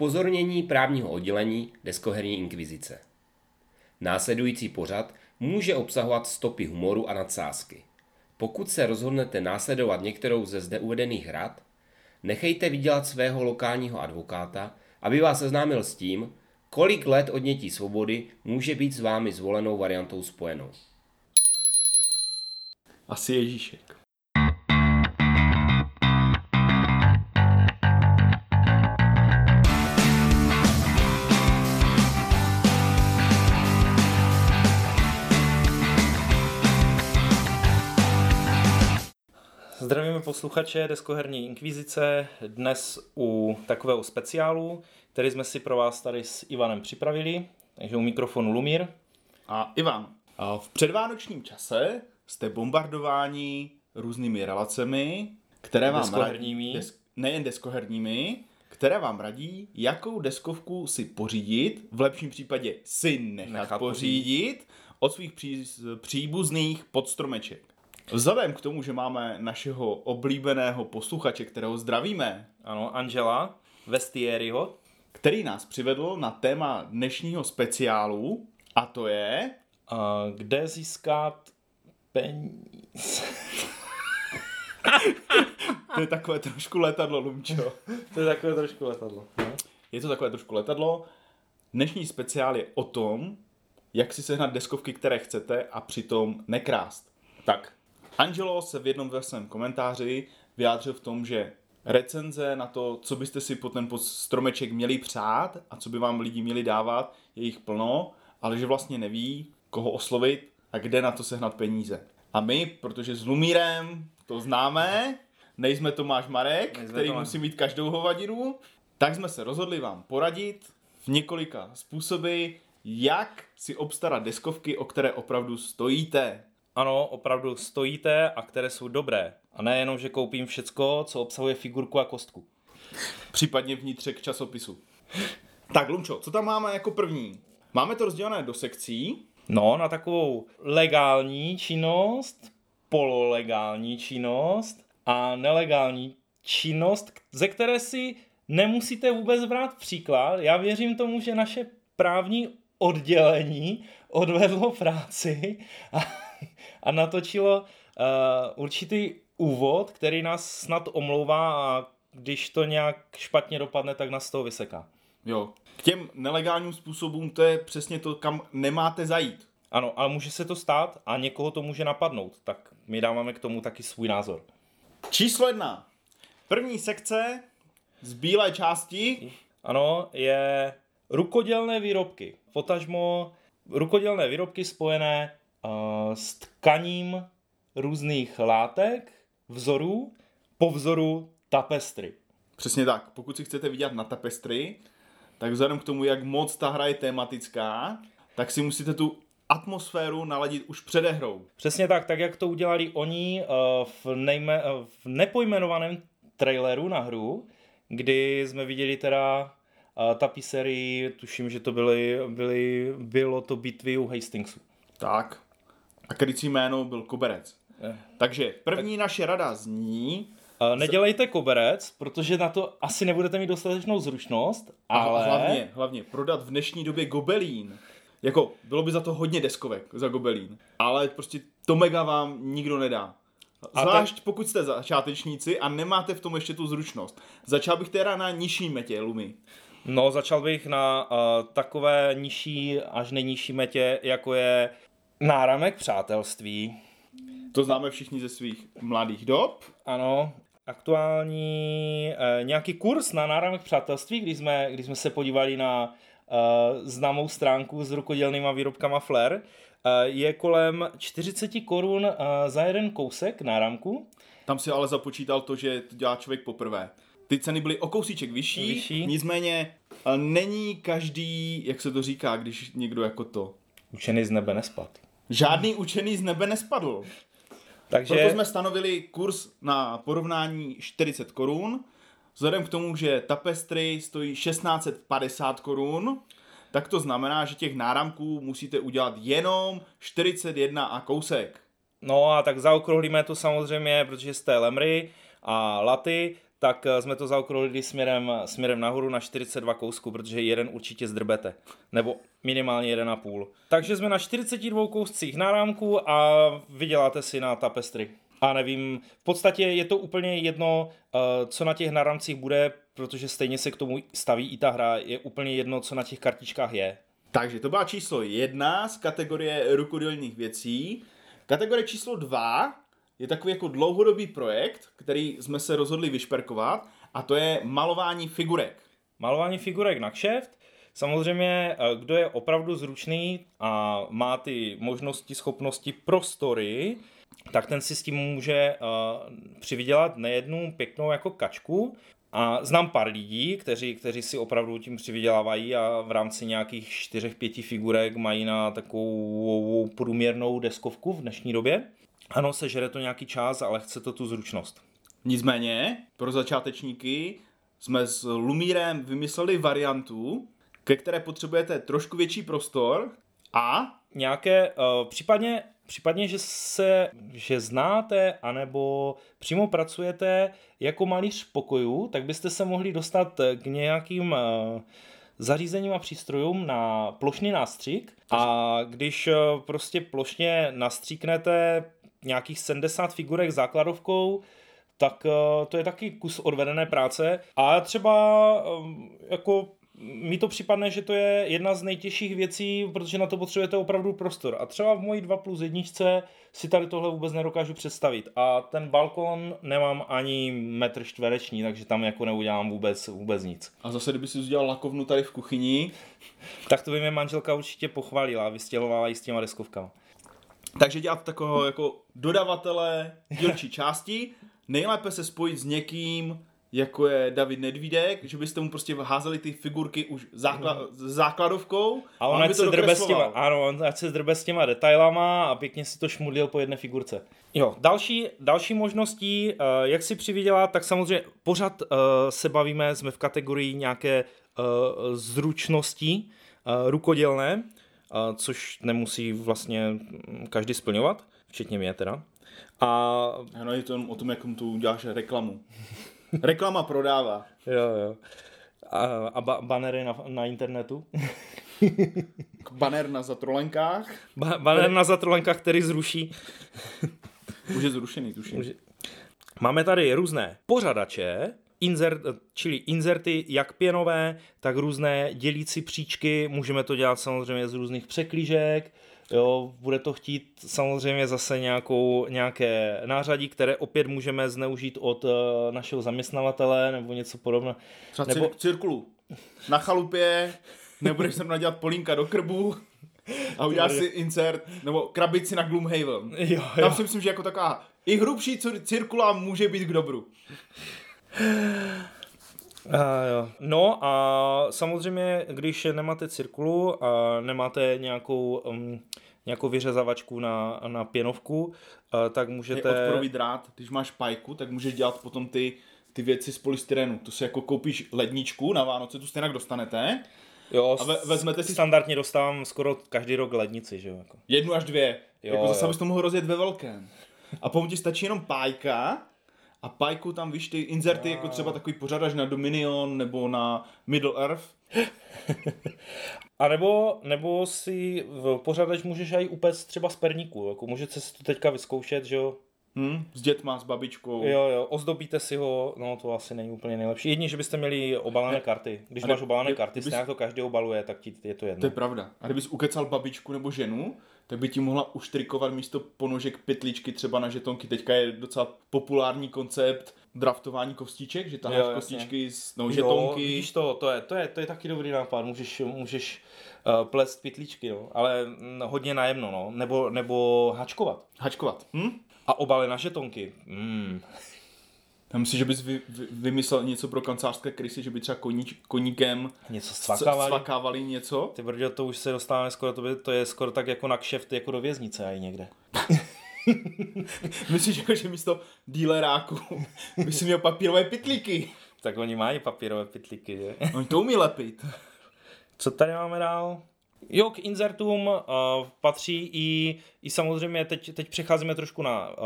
Upozornění právního oddělení Deskoherní inkvizice. Následující pořad může obsahovat stopy humoru a nadsázky. Pokud se rozhodnete následovat některou ze zde uvedených rad, nechejte vydělat svého lokálního advokáta, aby vás seznámil s tím, kolik let odnětí svobody může být s vámi zvolenou variantou spojenou. Asi Ježíšek. Posluchače Deskoherní inkvizice, dnes u takového speciálu, který jsme si pro vás tady s Ivanem připravili, takže u mikrofonu Lumír. A Ivan, a v předvánočním čase jste bombardováni různými relacemi, které vám Deskoherními. radí, des, nejen deskoherními, které vám radí, jakou deskovku si pořídit, v lepším případě si nechat, Nechat pořídit od svých pří, příbuzných pod stromeček. Vzhledem k tomu, že máme našeho oblíbeného posluchače, kterého zdravíme, Ano, Angela Vestieriho. který nás přivedl na téma dnešního speciálu, a to je... A kde získat peníze? To je takové trošku letadlo, Lumčo. to je takové trošku letadlo. No? Je to takové trošku letadlo. Dnešní speciál je o tom, jak si sehnat deskovky, které chcete a přitom nekrást. Tak, Angelo se v jednom ve svém komentáři vyjádřil v tom, že recenze na to, co byste si po ten stromeček měli přát a co by vám lidi měli dávat, je jich plno, ale že vlastně neví, koho oslovit a kde na to sehnat peníze. A my, protože s Lumírem to známe, nejsme Tomáš Marek, Nejsme který Tomáš. musí mít každou hovadinu, tak jsme se rozhodli vám poradit v několika způsoby, jak si obstarat deskovky, o které opravdu stojíte. Ano, opravdu stojíte a které jsou dobré. A ne jenom, že koupím všecko, co obsahuje figurku a kostku. Případně vnitřek časopisu. Tak, Lumčo, co tam máme jako první? Máme to rozdělené do sekcí. No, na takovou legální činnost, pololegální činnost a nelegální činnost, ze které si nemusíte vůbec brát příklad. Já věřím tomu, že naše právní oddělení odvedlo práci a, a natočilo uh, určitý úvod, který nás snad omlouvá a když to nějak špatně dopadne, tak nás z toho vyseká. Jo. K těm nelegálním způsobům to je přesně to, kam nemáte zajít. Ano, ale může se to stát a někoho to může napadnout, tak my dáváme k tomu taky svůj názor. Číslo jedna. První sekce z bílé části. Ano, je rukodělné výrobky. Potažmo rukodělné výrobky spojené s tkaním různých látek, vzorů, po vzoru tapestry. Přesně tak. Pokud si chcete vydělat na tapestry, tak vzhledem k tomu, jak moc ta hra je tematická, tak si musíte tu atmosféru naladit už přede hrou. Přesně tak, tak jak to udělali oni uh, v, nejme, uh, v nepojmenovaném traileru na hru, kdy jsme viděli teda tapiserii, tuším, že to byly, byly, bylo to bitvy u Hastingsu. Tak. A krycí jméno byl Koberec. Eh. Takže první naše rada zní, Uh, nedělejte koberec, protože na to asi nebudete mít dostatečnou zručnost, a ale... hlavně, hlavně prodat v dnešní době gobelín. Jako, bylo by za to hodně deskovek za gobelín, ale prostě to mega vám nikdo nedá. A Zvlášť pokud jste začátečníci a nemáte v tom ještě tu zručnost. Začal bych teda na nižší metě Lumi. No, začal bych na uh, takové nižší až nejnižší metě, jako je náramek přátelství. To známe všichni ze svých mladých dob. Ano, aktuální eh, nějaký kurz na náramek přátelství, když jsme, když jsme se podívali na eh, známou stránku s rukodělnýma výrobkama Flair, eh, je kolem 40 korun eh, za jeden kousek náramku. Tam si ale započítal to, že to dělá člověk poprvé. Ty ceny byly o kousíček vyšší, Vyšší. nicméně eh, není každý, jak se to říká, když někdo jako to. Učený z nebe nespad. Žádný učený z nebe nespadl. Takže Proto jsme stanovili kurz na porovnání 40 korun. Vzhledem k tomu, že tapestry stojí 1650 korun, tak to znamená, že těch náramků musíte udělat jenom 41 a kousek. No a tak zaokrouhlíme to samozřejmě, protože jste lemry a laty, tak eh, jsme to zaokrolili směrem, směrem nahoru na 42 kousků, protože jeden určitě zdrbete. Nebo minimálně 1,5. Takže jsme na 42 kouscích na rámku a vyděláte si na tapestry. A nevím, v podstatě je to úplně jedno, eh, co na těch náramcích bude, protože stejně se k tomu staví i ta hra, je úplně jedno, co na těch kartičkách je. Takže to byla číslo jedna z kategorie rukodělných věcí. Kategorie číslo dva je takový jako dlouhodobý projekt, který jsme se rozhodli vyšperkovat a to je malování figurek. Malování figurek na kšeft. Samozřejmě, eh, kdo je opravdu zručný a má ty možnosti, schopnosti, prostory, tak ten si s tím může uh, přivydělat nejednu pěknou jako kačku. A znám pár lidí, kteří, kteří si opravdu tím přivydělávají a v rámci nějakých 4-5 figurek mají na takovou průměrnou deskovku v dnešní době. Ano, sežere to nějaký čas, ale chce to tu zručnost. Nicméně, pro začátečníky jsme s Lumírem vymysleli variantu, ke které potřebujete trošku větší prostor a nějaké, uh, případně, případně, že se, že znáte, anebo přímo pracujete jako malíř pokojů, tak byste se mohli dostat k nějakým uh, zařízením a přístrojům na plošný nástřik. A když uh, prostě plošně nastříknete nějakých 70 figurek základovkou, tak to je taky kus odvedené práce. A třeba jako mi to připadne, že to je jedna z nejtěžších věcí, protože na to potřebujete opravdu prostor. A třeba v mojí 2 plus jedničce si tady tohle vůbec nedokážu představit. A ten balkon nemám ani metr čtvereční, takže tam jako neudělám vůbec, vůbec nic. A zase, kdyby si udělal lakovnu tady v kuchyni, tak to by mě manželka určitě pochválila, vystěhovala i s těma deskovkama. Takže dělat takového jako dodavatele dílčí části, nejlépe se spojit s někým, jako je David Nedvídek, že byste mu prostě házeli ty figurky už základ, mm. základovkou a on, on ať se drbe s těma, ano, on ať se drbe s těma detailama a pěkně si to šmudlil po jedné figurce. Jo, další, další možností, uh, jak si přivydělat, tak samozřejmě pořád uh, se bavíme, jsme v kategorii nějaké uh, zručnosti rukodělné, což nemusí vlastně každý splňovat, včetně mě teda. A... Ano, je to o tom, jak mu tu uděláš reklamu. Reklama prodává. Jo, jo. A, a ba- banery na, na internetu? Baner na zatrolenkách? Ba- baner na zatrolenkách, který zruší. Už je zrušený, tuším. Už je... Máme tady různé pořadače, insert, čili inserty jak pěnové, tak různé dělící příčky. Můžeme to dělat samozřejmě z různých překlížek, Jo, bude to chtít samozřejmě zase nějakou, nějaké nářadí, které opět můžeme zneužít od uh, našeho zaměstnavatele nebo něco podobného. Třeba nebo... Cir- cirkulu. Na chalupě nebudeš se dělat polínka do krbu a uděláš si insert nebo krabici na Gloomhaven. Jo, jo. Tam si myslím, že jako taková i hrubší cirkula může být k dobru. Uh, jo. No a samozřejmě, když nemáte cirkulu a nemáte nějakou, um, nějakou vyřezavačku na, na pěnovku, uh, tak můžete... Je odporový drát, když máš pajku, tak můžeš dělat potom ty, ty věci z polystyrenu. To si jako koupíš ledničku na Vánoce, tu stejně dostanete. Jo, a ve, vezmete si... Standardně dostávám skoro každý rok lednici, že jo? Jako. Jednu až dvě. Jo, jako zase jo. bys to mohl rozjet ve velkém. A potom ti stačí jenom pájka a pajku tam víš ty inzerty, wow. jako třeba takový pořadač na Dominion nebo na Middle Earth. A nebo, nebo si v pořadač můžeš aj upec třeba z perníku, jako můžete si to teďka vyzkoušet, že jo? Hmm, s dětma, s babičkou. Jo, jo, ozdobíte si ho, no to asi není úplně nejlepší. Jedině, že byste měli obalené karty. Když máš obalené karty, stejně to každý obaluje, tak ti je to jedno. To je pravda. A kdybys ukecal babičku nebo ženu, tak by ti mohla uštrikovat místo ponožek pytličky třeba na žetonky. Teďka je docela populární koncept draftování kostiček, že taháš kostičky z no, žetonky. Jo, vidíš to, to je, to, je, to je taky dobrý nápad, můžeš, můžeš uh, plést pytličky, no. ale mm, hodně najemno, no. nebo, nebo hačkovat. Hačkovat. Hm? A obaly na žetonky. Mm. Já myslím, že bys vy, vy, vymyslel něco pro kancelářské krysy, že by třeba koníč, koníkem něco svakávali. svakávali něco. Ty brdě, to už se dostáváme skoro, to, by, to je skoro tak jako na kšeft, jako do věznice aj někde. Myslíš, jako, že místo díleráku by si měl papírové pitlíky? Tak oni mají papírové pitlíky, že? Oni to umí lepit. Co tady máme dál? Jo, k insertům uh, patří i, i samozřejmě, teď, teď přecházíme trošku na uh,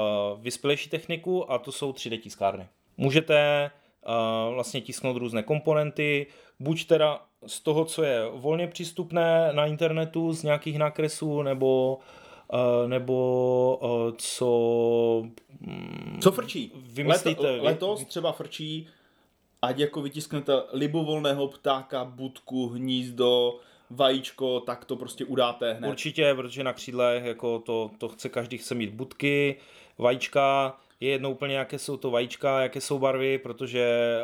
vyspělejší techniku a to jsou 3D tiskárny. Můžete uh, vlastně tisknout různé komponenty, buď teda z toho, co je volně přístupné na internetu, z nějakých nákresů, nebo uh, nebo uh, co... mm, co frčí? Vymyslíte. Leto, letos třeba frčí, ať jako vytisknete libovolného ptáka, budku, hnízdo, vajíčko, tak to prostě udáte hned. Určitě, protože na křídlech jako to, to chce každý chce mít budky, vajíčka, je jedno úplně, jaké jsou to vajíčka, jaké jsou barvy, protože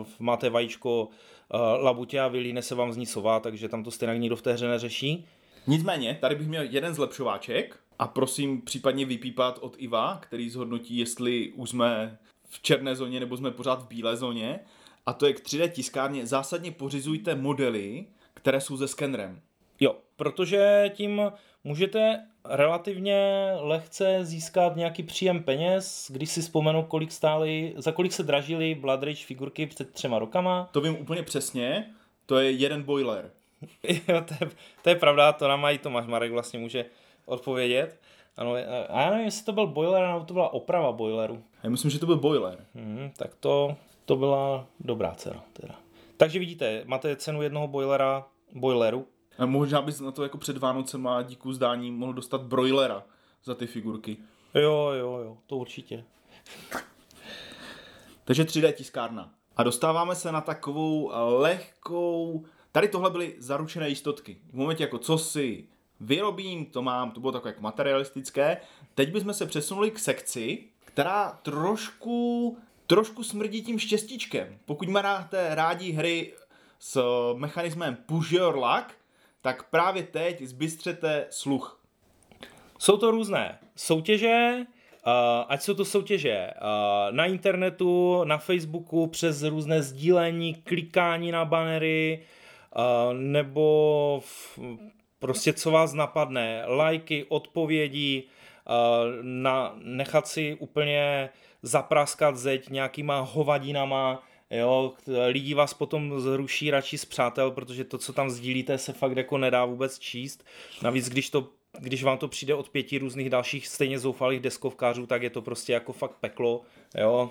uh, máte vajíčko uh, labutě a vylíne se vám z ní sova, takže tam to stejně nikdo v té hře neřeší. Nicméně, tady bych měl jeden zlepšováček a prosím případně vypípat od Iva, který zhodnotí, jestli už jsme v černé zóně nebo jsme pořád v bílé zóně. A to je k 3D tiskárně. Zásadně pořizujte modely, které jsou se skenerem. Jo, protože tím můžete relativně lehce získat nějaký příjem peněz, když si vzpomenu, kolik stály, za kolik se dražily Blood Rage figurky před třema rokama. To vím úplně přesně, to je jeden boiler. jo, to je, to je pravda, to nám mají Tomáš Marek vlastně může odpovědět. Ano, a já nevím, jestli to byl boiler, nebo to byla oprava boileru. Já myslím, že to byl boiler. Hmm, tak to, to byla dobrá cena teda. Takže vidíte, máte cenu jednoho boilera, boileru. A možná bys na to jako před Vánocem a díku zdání mohl dostat broilera za ty figurky. Jo, jo, jo, to určitě. Takže 3D tiskárna. A dostáváme se na takovou lehkou... Tady tohle byly zaručené jistotky. V momentě jako co si vyrobím, to mám, to bylo takové jako materialistické. Teď bychom se přesunuli k sekci, která trošku trošku smrdí tím štěstíčkem. Pokud máte rádi hry s mechanismem push your luck, tak právě teď zbystřete sluch. Jsou to různé soutěže, uh, ať jsou to soutěže uh, na internetu, na Facebooku, přes různé sdílení, klikání na banery, uh, nebo v, prostě co vás napadne, lajky, odpovědi, uh, na, nechat si úplně zapraskat zeď nějakýma hovadinama, jo, lidi vás potom zruší radši z přátel, protože to, co tam sdílíte, se fakt jako nedá vůbec číst. Navíc, když to když vám to přijde od pěti různých dalších stejně zoufalých deskovkářů, tak je to prostě jako fakt peklo, jo.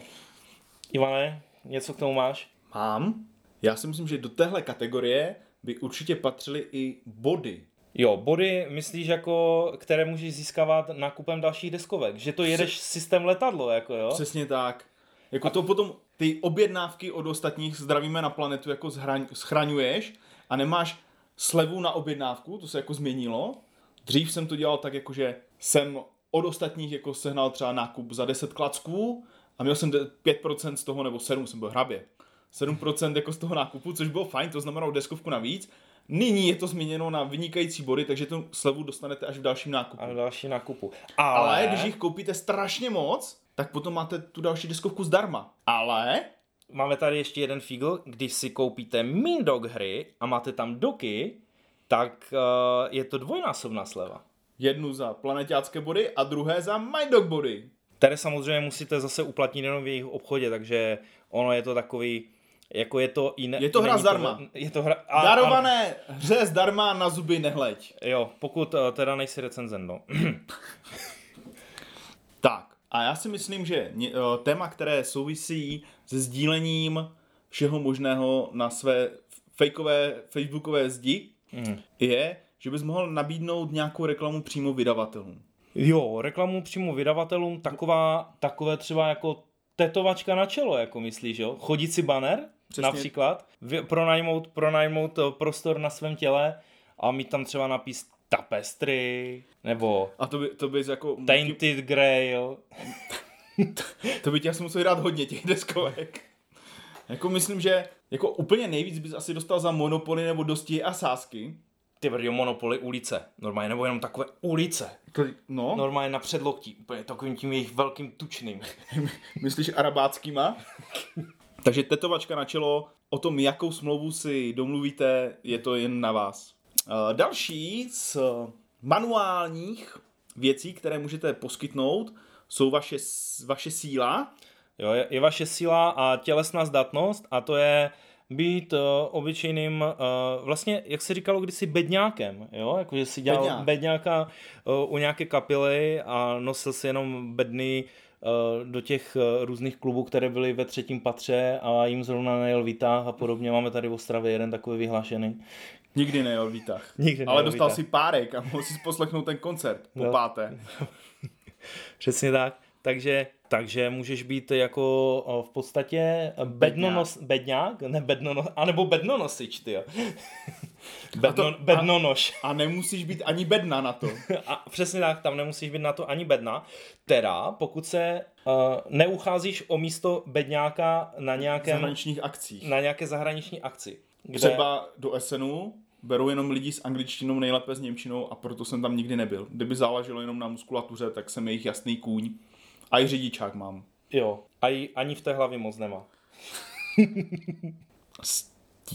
Ivane, něco k tomu máš? Mám. Já si myslím, že do téhle kategorie by určitě patřily i body. Jo, body myslíš jako, které můžeš získávat nákupem dalších deskovek, že to jedeš Přes... systém letadlo, jako jo? Přesně tak. Jako a... to potom ty objednávky od ostatních zdravíme na planetu jako zhraň, schraňuješ a nemáš slevu na objednávku, to se jako změnilo. Dřív jsem to dělal tak, jako že jsem od ostatních jako sehnal třeba nákup za 10 klacků a měl jsem 5% z toho, nebo 7, jsem byl hrabě. 7% jako z toho nákupu, což bylo fajn, to znamenalo deskovku navíc Nyní je to změněno na vynikající body, takže tu slevu dostanete až v dalším nákupu. A v dalším nákupu. Ale... Ale když jich koupíte strašně moc, tak potom máte tu další deskovku zdarma. Ale máme tady ještě jeden figl, když si koupíte Mindog hry a máte tam doky, tak uh, je to dvojnásobná sleva. Jednu za planetácké body a druhé za Mindog body. Které samozřejmě musíte zase uplatnit jenom v jejich obchodě, takže ono je to takový jako je to i ne, Je to hra zdarma. To, je to hra... A, Darované a... hře zdarma na zuby nehleď. Jo, pokud uh, teda nejsi recenzent, no. tak, a já si myslím, že uh, téma, které souvisí se sdílením všeho možného na své fejkové facebookové zdi, mm. je, že bys mohl nabídnout nějakou reklamu přímo vydavatelům. Jo, reklamu přímo vydavatelům, taková, takové třeba jako tetovačka na čelo, jako myslíš, jo? Chodící banner? Přesně. například, pronajmout, pronajmout eh, prostor na svém těle a mít tam třeba napis tapestry, nebo a to by, to by jako... Tainted Grail. to by tě asi musel dát hodně těch deskovek. Jako myslím, že jako úplně nejvíc bys asi dostal za Monopoly nebo dosti a sásky. Ty brdio, Monopoly ulice. Normálně, nebo jenom takové ulice. To, no. Normálně na předloktí. Úplně takovým tím jejich velkým tučným. Myslíš arabáckýma? Takže tetovačka na čelo, o tom, jakou smlouvu si domluvíte, je to jen na vás. Další z manuálních věcí, které můžete poskytnout, jsou vaše, vaše síla. Jo, je, je vaše síla a tělesná zdatnost a to je být uh, obyčejným, uh, vlastně, jak se říkalo kdysi, bedňákem, jo, jakože si dělal Bedňák. bedňáka uh, u nějaké kapely a nosil si jenom bedny do těch eh, různých klubů, které byly ve třetím patře a jim zrovna nejel výtah a podobně. Máme tady v Ostravě jeden takový vyhlášený. Nikdy nejel výtah. Nikdy Ale nejel dostal výtah. si párek a mohl si poslechnout ten koncert po No. páté. Přesně tak. Takže, takže můžeš být jako o, v podstatě bednonos, bedňák, ne bednonos, anebo bednonosič, ty Bedno, bednonoš. A nemusíš být ani bedna na to. A přesně tak, tam nemusíš být na to ani bedna. Teda, pokud se uh, neucházíš o místo bedňáka na V nějakém, zahraničních akcích. na nějaké zahraniční akci. Kde, Třeba do SNu berou jenom lidi s angličtinou, nejlépe s němčinou a proto jsem tam nikdy nebyl. Kdyby záleželo jenom na muskulatuře, tak jsem jejich jasný kůň. A i řidičák mám. Jo, a i, ani v té hlavě moc nemá.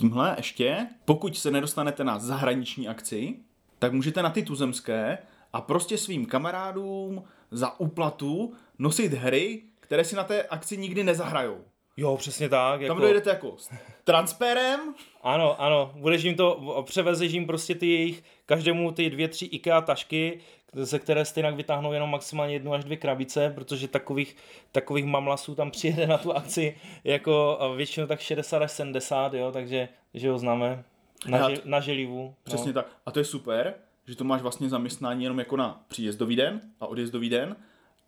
Tímhle ještě, pokud se nedostanete na zahraniční akci, tak můžete na ty tuzemské a prostě svým kamarádům za úplatu nosit hry, které si na té akci nikdy nezahrajou. Jo, přesně tak. Tam Jako, dojdete jako s transperem, Ano, ano, budeš jim to, převezeš jim prostě ty jejich, každému ty dvě, tři IKEA tašky, ze které stejně vytáhnou jenom maximálně jednu až dvě krabice, protože takových, takových mamlasů tam přijede na tu akci jako většinou tak 60 až 70, jo, takže že ho známe na, Já ži, na želivu. Přesně no. tak. A to je super, že to máš vlastně zaměstnání jenom jako na příjezdový den a odjezdový den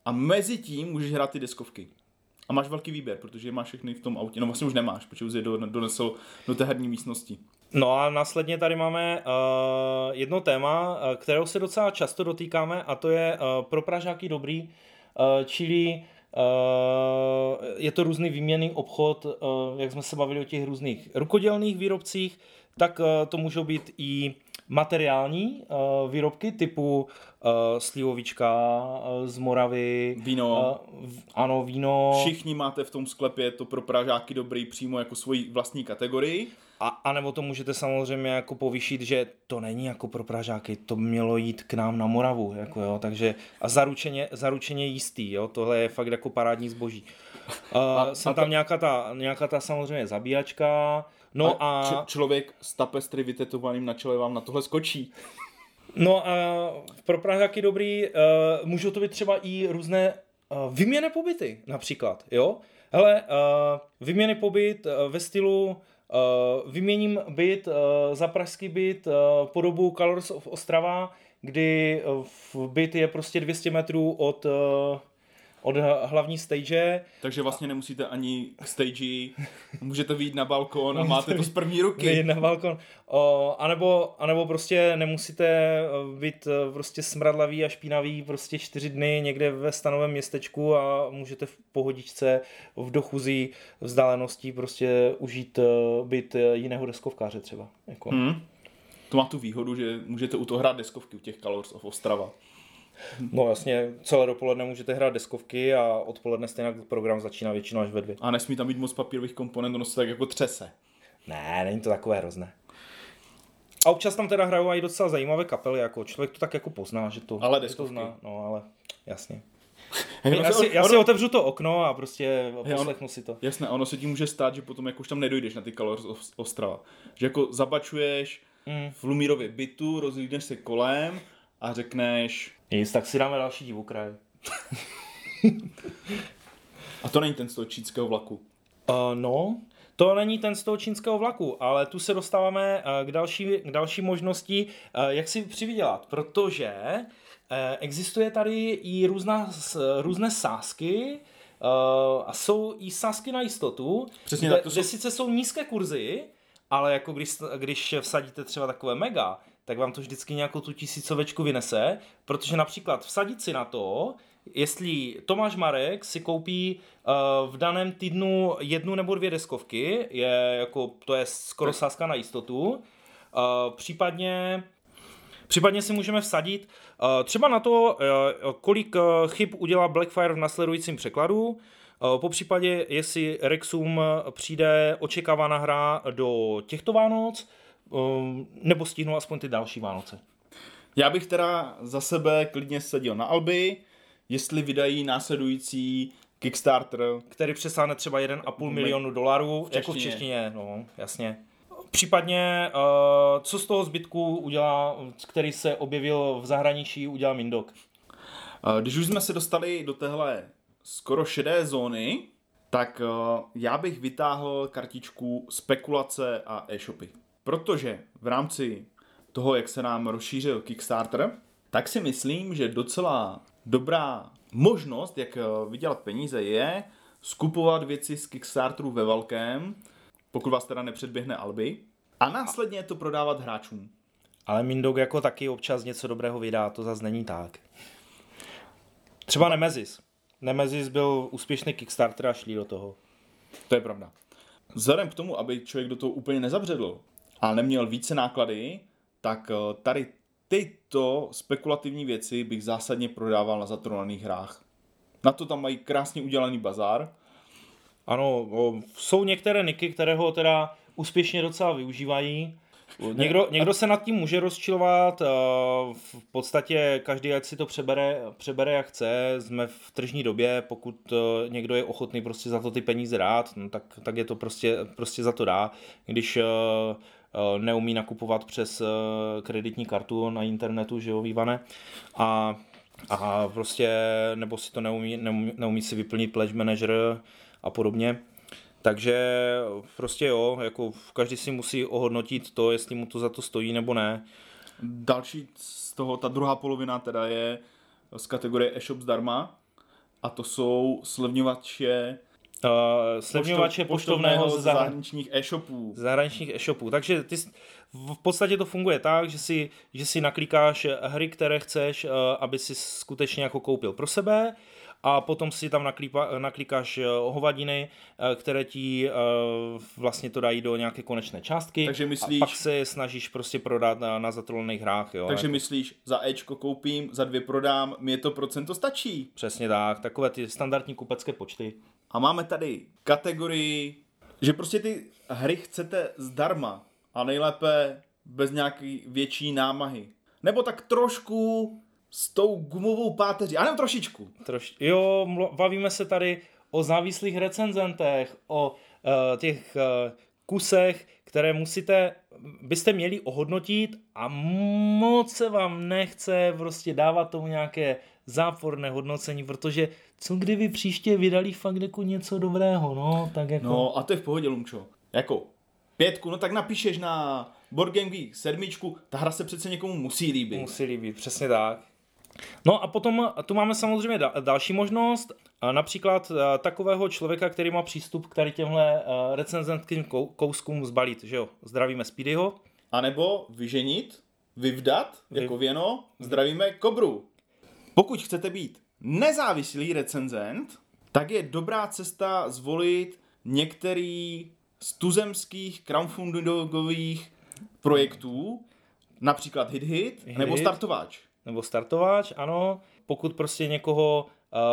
a mezi tím můžeš hrát ty deskovky. A máš velký výběr, protože je máš všechny v tom autě. No vlastně už nemáš, protože už je do, donesl do té herní místnosti. No a následně tady máme uh, jedno téma, uh, kterého se docela často dotýkáme a to je uh, pro Pražáky dobrý, uh, čili uh, je to různý výměný obchod, uh, jak jsme se bavili o těch různých rukodělných výrobcích, tak uh, to můžou být i materiální uh, výrobky typu uh, slivovička uh, z Moravy, Víno. uh, v- ano, víno, Všichni máte v tom sklepě to pro Pražáky dobrý přímo jako svoji vlastní kategorii. A, a nebo to můžete samozřejmě jako povýšit, že to není jako pro Pražáky, to mělo jít k nám na Moravu, jako jo, takže a zaručeně, zaručeně jistý, jo, tohle je fakt jako parádní zboží. Uh, a, jsem a tam to- nějaká ta, nějaká ta samozřejmě zabíjačka, no a, č- člověk s tapestry vytetovaným na čele vám na tohle skočí. no a pro Pražáky dobrý, uh, můžou to být třeba i různé uh, vyměny pobyty například, jo. Hele, uh, vyměny pobyt uh, ve stylu Uh, vyměním byt uh, za pražský byt uh, po dobu Colors of Ostrava, kdy v byt je prostě 200 metrů od, od hlavní stage. Takže vlastně nemusíte ani k stage, můžete vyjít na balkon a máte to z první ruky. Vyjít na balkon. O, anebo, anebo prostě nemusíte eh, být eh, prostě smradlavý a špinavý prostě čtyři dny někde ve stanovém městečku a můžete v pohodičce v dochuzí vzdáleností prostě užít eh, eh, jiného deskovkáře třeba. Jako. Hmm. To má tu výhodu, že můžete u toho hrát deskovky u těch Colors of Ostrava. No jasně, celé dopoledne můžete hrát deskovky a odpoledne stejně program začíná většinou až ve dvě. A nesmí tam být moc papírových komponent, ono se tak jako třese. Ne, není to takové hrozné. A občas tam teda hrajou i docela zajímavé kapely, jako člověk to tak jako pozná, že to, Ale že to zná. No ale jasně. Já si, já si otevřu to okno a prostě on- poslechnu si to. Jasné, ono se ti může stát, že potom jak už tam nedojdeš na ty of Ostrava. Že jako zabačuješ Mm. v Lumírově bytu, rozlídneš se kolem a řekneš, Nic, tak si dáme další divokraj. a to není ten z toho čínského vlaku. Uh, no, to není ten z toho čínského vlaku, ale tu se dostáváme uh, k další, k další možnosti, uh, jak si přivydělat, protože existuje tady i různá, různé sázky, uh, a jsou i sázky na jistotu, Přesně kde, tak, to kde jsou- sice jsou nízké kurzy, ale jako když, když vsadíte třeba takové mega, tak vám to vždycky nějakou tu tisícovečku vynese, protože například vsadit si na to, jestli Tomáš Marek si koupí uh, v daném týdnu jednu nebo dvě deskovky, je jako, to je skoro sázka na jistotu, uh, případně Případně si můžeme vsadit uh, třeba na to, uh, kolik uh, chyb udělá Blackfire v nasledujícím překladu, po případě, jestli Rexum přijde očekávaná hra do těchto Vánoc, nebo stihnou aspoň ty další Vánoce. Já bych teda za sebe klidně seděl na Alby, jestli vydají následující Kickstarter. Který přesáhne třeba 1,5 milionu dolarů, jako v češtině. no, jasně. Případně, uh, co z toho zbytku udělá, který se objevil v zahraničí, udělá Mindok. A Když už jsme se dostali do téhle skoro šedé zóny, tak eh, já bych vytáhl kartičku spekulace a e-shopy. Protože v rámci toho, jak se nám rozšířil Kickstarter, tak si myslím, že docela dobrá možnost, jak eh, vydělat peníze, je skupovat věci z Kickstarteru ve velkém, pokud vás teda nepředběhne Albi, a následně to prodávat hráčům. Ale Mindog jako taky občas něco dobrého vydá, to zase není tak. Třeba Nemezis. Nemezis byl úspěšný Kickstarter a šli do toho. To je pravda. Vzhledem k tomu, aby člověk do toho úplně nezabředl a neměl více náklady, tak eh, tady tyto spekulativní věci bych zásadně prodával na zatronaných hrách. Na to tam mají krásně udělaný bazár. Ano, jsou některé niky, které ho teda úspěšně docela využívají. Někdo, někdo se nad tím může rozčilovat, v podstatě každý, ať si to přebere, přebere jak chce, jsme v tržní době, pokud e, někdo je ochotný prostě za to ty peníze dát, no tak, tak je to prostě, prostě za to dá. Když neumí nakupovat přes kreditní kartu na internetu, že jo, a, a prostě, nebo si to neumí, neumí, neumí si vyplnit pledge manager a podobně, takže prostě jo, jako každý si musí ohodnotit to, jestli mu to za to stojí nebo ne. Další z toho, ta druhá polovina teda je z kategorie e-shop zdarma a to jsou slevňovače Uh, slevňovače poštovného ze zahraničních e-shopů. Zahraničních e-shopů. Takže ty, v podstatě to funguje tak, že si, že si naklikáš hry, které chceš, uh, aby si skutečně jako koupil pro sebe a potom si tam naklípa, naklikáš eh, hovadiny, eh, které ti eh, vlastně to dají do nějaké konečné částky takže myslíš, a pak se snažíš prostě prodat na, na zatrolených hrách. Jo, takže jako. myslíš, za Ečko koupím, za dvě prodám, mě to procento stačí. Přesně tak, takové ty standardní kupecké počty. A máme tady kategorii, že prostě ty hry chcete zdarma a nejlépe bez nějaký větší námahy. Nebo tak trošku s tou gumovou páteří, ale trošičku. Troš, jo, bavíme se tady o závislých recenzentech, o uh, těch uh, kusech, které musíte, byste měli ohodnotit a moc se vám nechce prostě dávat tomu nějaké záporné hodnocení, protože co kdyby příště vydali fakt jako něco dobrého, no, tak jako... No a to je v pohodě, Lumčo. Jako pětku, no tak napíšeš na Board Game Geek sedmičku, ta hra se přece někomu musí líbit. Musí líbit, přesně tak. No a potom tu máme samozřejmě další možnost, například takového člověka, který má přístup k tady těmhle recenzentským kouskům zbalit, že jo, zdravíme Speedyho. A nebo vyženit, vyvdat, jako věno, zdravíme Kobru. Pokud chcete být nezávislý recenzent, tak je dobrá cesta zvolit některý z tuzemských crowdfundingových projektů, například HitHit Hit, Hit nebo Startováč nebo startovač, ano. Pokud prostě někoho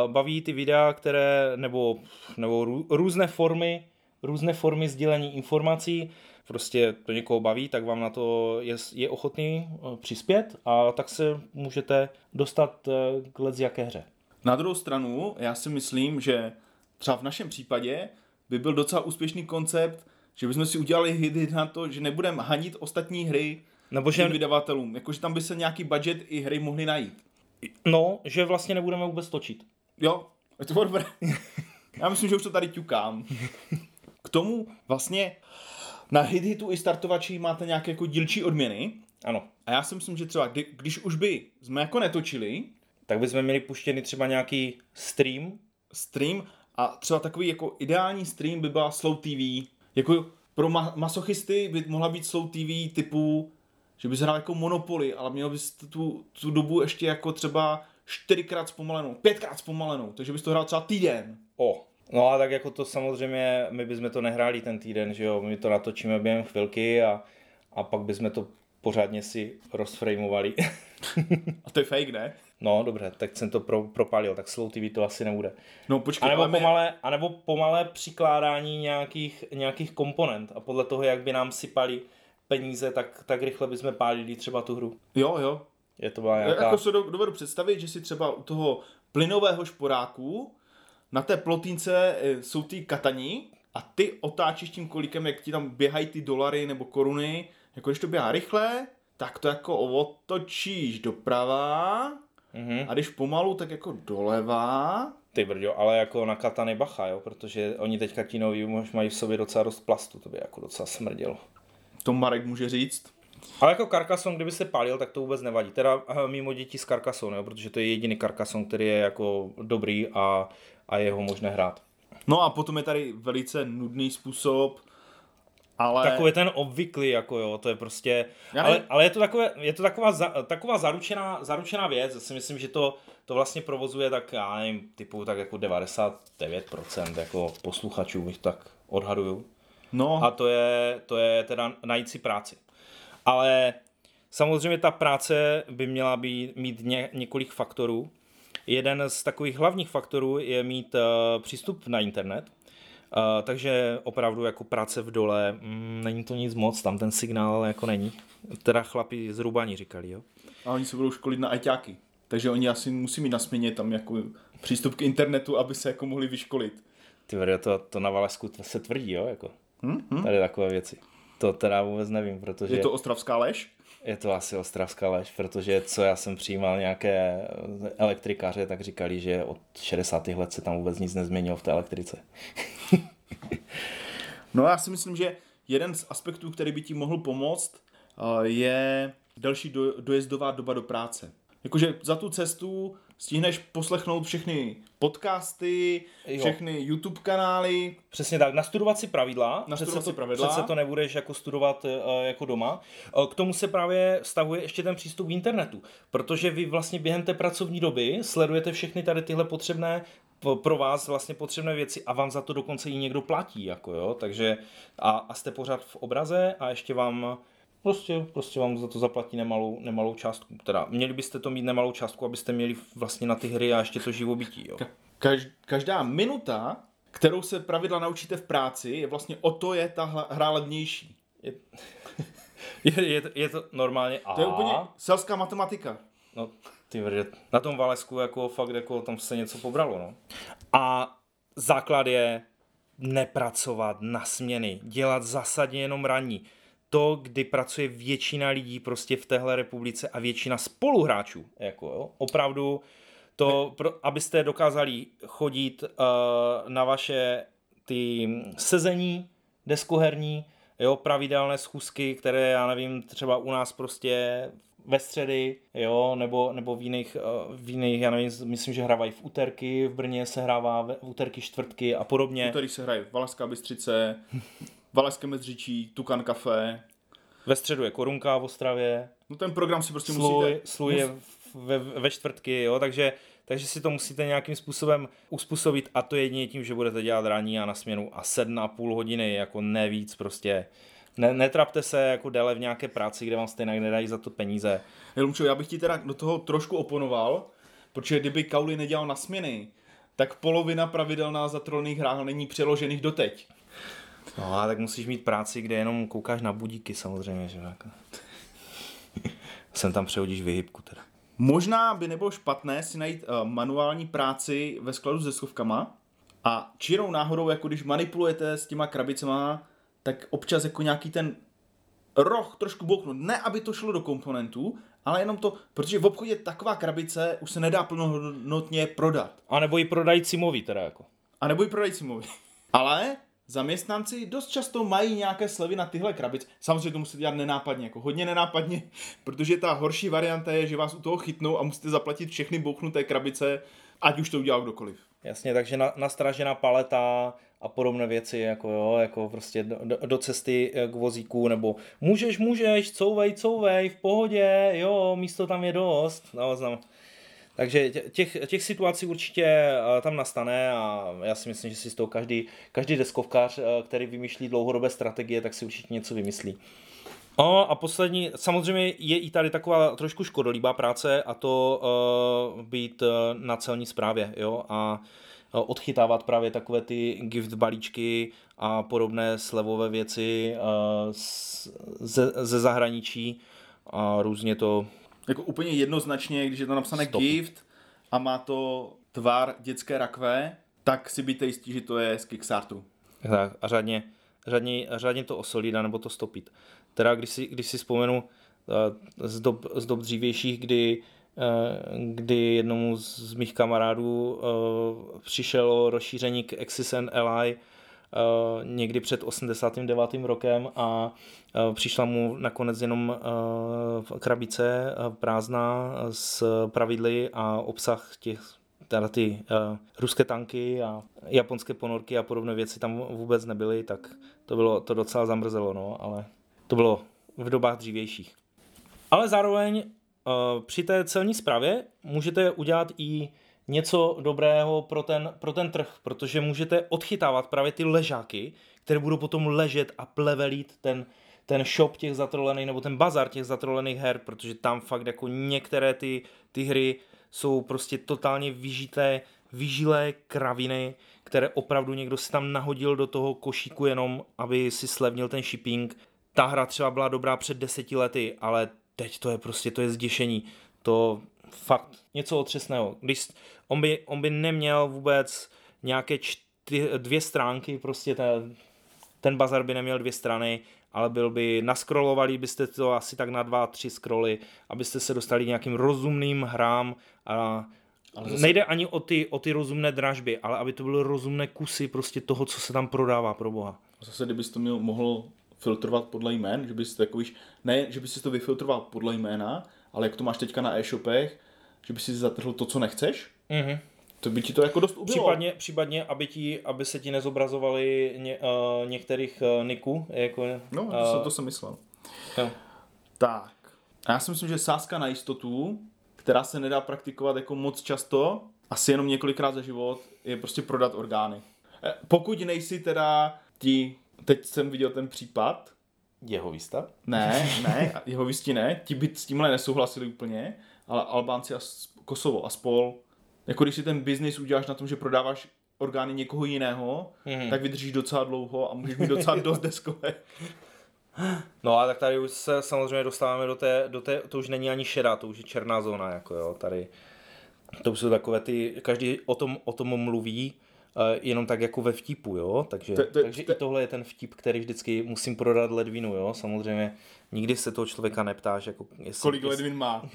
uh, baví ty videa, které, nebo, nebo rů, různé formy, různé formy sdílení informací, prostě to někoho baví, tak vám na to je, je ochotný uh, přispět a tak se můžete dostat uh, k let jaké hře. Na druhou stranu, já si myslím, že třeba v našem případě by byl docela úspěšný koncept, že bychom si udělali hit na to, že nebudeme hanit ostatní hry, nebo že... vydavatelům. Jakože tam by se nějaký budget i hry mohly najít. No, že vlastně nebudeme vůbec točit. Jo, je to dobré. Já myslím, že už to tady ťukám. K tomu vlastně na hit hitu i startovači máte nějaké jako dílčí odměny. Ano. A já si myslím, že třeba kdy, když už by jsme jako netočili, tak bychom měli puštěný třeba nějaký stream. Stream a třeba takový jako ideální stream by byla Slow TV. Jako pro ma- masochisty by mohla být Slow TV typu že bys hrál jako Monopoly, ale měl bys tu, tu dobu ještě jako třeba čtyřikrát zpomalenou, pětkrát zpomalenou, takže bys to hrál třeba týden. O, no a tak jako to samozřejmě, my bychom to nehráli ten týden, že jo, my to natočíme během chvilky a, a pak bychom to pořádně si rozframovali. a to je fake, ne? No, dobře, tak jsem to pro, propálil, tak slow TV to asi nebude. No, počkej, a nebo, my... pomalé, a nebo pomalé přikládání nějakých, nějakých komponent a podle toho, jak by nám sypali peníze, tak, tak rychle bychom pálili třeba tu hru. Jo, jo. Je to byla nějaká... Jako se dovedu představit, že si třeba u toho plynového šporáku na té plotínce eh, jsou ty kataní a ty otáčíš tím kolikem, jak ti tam běhají ty dolary nebo koruny. Jako když to běhá rychle, tak to jako otočíš doprava mm-hmm. a když pomalu, tak jako doleva Ty brďo, ale jako na katany bacha, jo, protože oni teďka ti noví mají v sobě docela dost plastu, to by jako docela smrdělo. To Marek může říct. Ale jako Carcassonne, kdyby se pálil, tak to vůbec nevadí. Teda eh, mimo děti z Carcassonne, jo, protože to je jediný Carcassonne, který je jako dobrý a, a je ho možné hrát. No a potom je tady velice nudný způsob, ale... Takový ten obvyklý, jako jo, to je prostě, ale, ale je to, takové, je to taková, za, taková zaručená, zaručená věc, já si myslím, že to, to vlastně provozuje tak, já nevím, typu tak jako 99% jako posluchačů, bych tak odhaduju. No, A to je, to je teda najít si práci. Ale samozřejmě ta práce by měla být, mít ně, několik faktorů. Jeden z takových hlavních faktorů je mít uh, přístup na internet. Uh, takže opravdu jako práce v dole, mm, není to nic moc, tam ten signál jako není. Teda chlapi z Rubani říkali, jo. a oni se budou školit na ajťáky. Takže oni asi musí mít na směně tam jako přístup k internetu, aby se jako mohli vyškolit. Ty vede, to, to na Valesku se tvrdí, jo, jako. Hm? Hm? Tady takové věci. To teda vůbec nevím, protože... Je to ostravská lež? Je to asi ostravská lež, protože co já jsem přijímal nějaké elektrikáře, tak říkali, že od 60. let se tam vůbec nic nezměnilo v té elektrice. No já si myslím, že jeden z aspektů, který by ti mohl pomoct, eh, je delší do, dojezdová doba do práce. Jakože za tu cestu stihneš poslechnout všechny podcasty, Jo. všechny YouTube kanály. Přesně tak, nastudovat si pravidla. Nastudovat přece si to, pravidla. Přece to nebudeš jako studovat eh, jako doma. Eh, K tomu se právě stavuje ještě ten přístup k internetu, protože vy vlastně během té pracovní doby sledujete všechny tady tyhle potřebné po- pro vás vlastně potřebné věci a vám za to dokonce i někdo platí, jako jo, takže a, a jste pořád v obraze a ještě vám prostě, prostě vám za to zaplatí nemalou, nemalou částku. Teda měli byste to mít nemalou částku, abyste měli vlastně na ty hry a ještě to živobytí, jo. Kaž, každá minuta, kterou se pravidla naučíte v práci, je vlastně o to je ta hla- hra levnější. Je, je, je, to, je to normálně a To je úplně selská matematika. No, ty vrde, na tom Valesku jako fakt jako tam se něco pobralo, no. A základ je nepracovat na směny, dělat zásadně jenom ranní. To, kdy pracuje většina lidí prostě v téhle republice a většina spoluhráčů, jako jo, opravdu to, pro, abyste dokázali chodit uh, na vaše ty sezení deskoherní, jo, pravidelné schůzky, které, já nevím, třeba u nás prostě ve středy, jo, nebo, nebo v jiných, eh, v jiných, já nevím, myslím, že hrávají v úterky, v Brně se hrává v úterky, čtvrtky a podobně. Tady se hraje Valašská Bystřice, Valašské Mezřičí, Tukan Café. Ve středu je Korunka v Ostravě, No ten program si prostě Sluj, musíte... sluj je ve, ve čtvrtky, jo, takže, takže si to musíte nějakým způsobem uspůsobit a to jedině tím, že budete dělat ranní a na směnu a sedm a půl hodiny, jako ne víc prostě. Ne, netrapte se jako déle v nějaké práci, kde vám stejně nedají za to peníze. Jelumčo, já bych ti teda do toho trošku oponoval, protože kdyby Kauli nedělal na směny, tak polovina pravidel na zatrolných hrách není přeložených doteď. No a tak musíš mít práci, kde jenom koukáš na budíky samozřejmě, že jo, jako. Sem tam přehodíš vyhybku teda. Možná by nebylo špatné si najít uh, manuální práci ve skladu se schovkama a čirou náhodou, jako když manipulujete s těma krabicema, tak občas jako nějaký ten roh trošku bouknout. Ne, aby to šlo do komponentů, ale jenom to, protože v obchodě taková krabice už se nedá plnohodnotně prodat. A nebo ji prodají cimový teda jako. A nebo i prodající mluví. Ale zaměstnanci dost často mají nějaké slevy na tyhle krabice. Samozřejmě to musíte dělat nenápadně, jako hodně nenápadně, protože ta horší varianta je, že vás u toho chytnou a musíte zaplatit všechny bouchnuté krabice, ať už to udělal kdokoliv. Jasně, takže na, nastražená paleta a podobné věci, jako jo, jako prostě do, do, cesty eh, k vozíku, nebo můžeš, můžeš, couvej, couvej, v pohodě, jo, místo tam je dost, no, znam. Takže tě- těch, těch situací určitě eh, tam nastane a já si myslím, že si z toho každý, každý deskovkář, eh, který vymýšlí dlouhodobé strategie, tak si určitě něco vymyslí. No a poslední, samozřejmě je i tady taková trošku škodolíbá práce a to uh, být na celní správě, jo, a odchytávat právě takové ty gift balíčky a podobné slevové věci uh, z, ze, ze zahraničí a různě to, Jako úplně jednoznačně, když je to napsané Stop. gift a má to tvar dětské rakve, tak si byte jistí, že to je z Kickstarteru. tak, a řádně, řádně, řádně to osolít, nebo to stopit. Teda když si, když si vzpomenu uh, z dob, z dob dřívějších, kdy kdy jednomu z mých kamarádů přišelo rozšíření k Axis and Ally někdy před 89. rokem a přišla mu nakonec jenom krabice prázdná s pravidly a obsah těch teda ty uh, ruské tanky a japonské ponorky a podobné věci tam vůbec nebyly, tak to bylo to docela zamrzelo, no, ale to bylo v dobách dřívějších. Ale zároveň uh, při té celní zprávě můžete udělat i něco dobrého pro ten, pro ten trh, protože můžete odchytávat právě ty ležáky, které budou potom ležet a plevelit ten, ten shop těch zatrolených, nebo ten bazar těch zatrolených her, protože tam fakt jako některé ty, ty hry jsou prostě totálně vyžité, vyžilé kraviny, které opravdu někdo si tam nahodil do toho košíku jenom, aby si slevnil ten shipping. Ta hra třeba byla dobrá před deseti lety, ale teď to je prostě, to je zděšení. To fakt něco otřesného. Když on by, on by neměl vůbec nějaké čty, dvě stránky, prostě ten, ten bazar by neměl dvě strany, ale byl by, naskrolovali byste to asi tak na dva, tři scrolly, abyste se dostali nějakým rozumným hrám a ale zase... Nejde ani o ty, o ty rozumné dražby, ale aby to byly rozumné kusy prostě toho, co se tam prodává pro boha. Zase, kdybys to měl, mohl filtrovat podle jmén, že bys to jako víš, ne, že bys to vyfiltroval podle jména, ale jak to máš teďka na e-shopech, že bys si zatrhl to, co nechceš, mm-hmm. to by ti to jako dost ubylo. Případně, případně aby, ti, aby se ti nezobrazovali ně, uh, některých uh, niků. Jako, no, to, uh, jsem, to jsem myslel. Jo. Tak. A já si myslím, že sázka na jistotu, která se nedá praktikovat jako moc často, asi jenom několikrát za život, je prostě prodat orgány. Pokud nejsi teda ti, teď jsem viděl ten případ, jeho výsta? Ne, ne, jeho výsti ne, ti by s tímhle nesouhlasili úplně, ale Albánci a Kosovo a spol, jako když si ten biznis uděláš na tom, že prodáváš orgány někoho jiného, mm-hmm. tak vydržíš docela dlouho a můžeš mít docela dost deskovek. No a tak tady už se samozřejmě dostáváme do té, do té, to už není ani šedá, to už je černá zóna, jako jo, tady. To už jsou takové ty, každý o tom, o tom mluví, jenom tak jako ve vtipu, jo, takže, te, te, takže te, i tohle je ten vtip, který vždycky musím prodat ledvinu, jo, samozřejmě nikdy se toho člověka neptáš, jako jestli, Kolik jestli... ledvin má?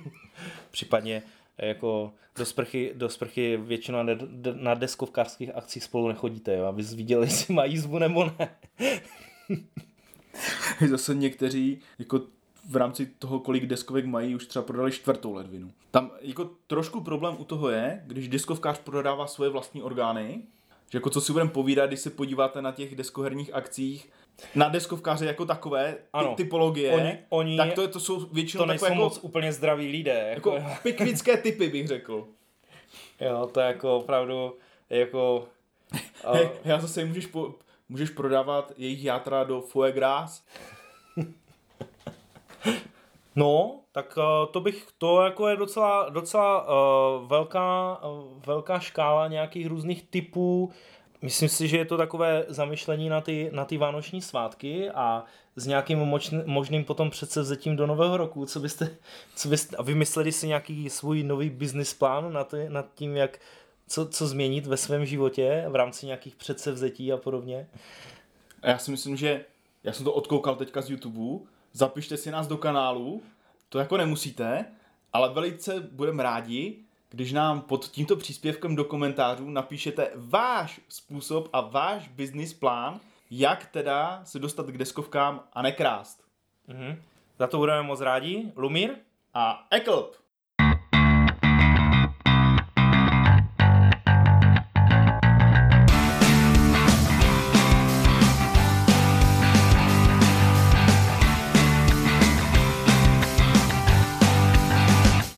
Případně jako do sprchy, do sprchy většinou na, na deskovkářských akcích spolu nechodíte, jo, abys viděl, jestli mají jízvu nebo ne. Zase někteří jako v rámci toho, kolik deskovek mají, už třeba prodali čtvrtou ledvinu. Tam jako trošku problém u toho je, když deskovkář prodává svoje vlastní orgány, že jako co si budeme povídat, když se podíváte na těch deskoherních akcích, na deskovkáře jako takové, ty, ano, typologie, oni, oni, tak to, to jsou většinou to nejsou jako, moc úplně zdraví lidé. Jako, jako pikvické typy bych řekl. Jo, to je jako opravdu jako... Uh... Hey, já zase můžeš, po, můžeš prodávat jejich játra do foie gras. No, tak uh, to bych, to jako je docela, docela uh, velká, uh, velká škála nějakých různých typů. Myslím si, že je to takové zamyšlení na ty, na ty vánoční svátky a s nějakým močn, možným potom předsevzetím do nového roku, co byste, co byste vymysleli si nějaký svůj nový business plán na ty, nad tím, jak co, co změnit ve svém životě v rámci nějakých předsevzetí a podobně? A já si myslím, že já jsem to odkoukal teďka z YouTube, zapište si nás do kanálu, to jako nemusíte, ale velice budeme rádi, když nám pod tímto příspěvkem do komentářů napíšete váš způsob a váš business plán, jak teda se dostat k deskovkám a nekrást. Mm-hmm. Za to budeme moc rádi. Lumír? A Eklb.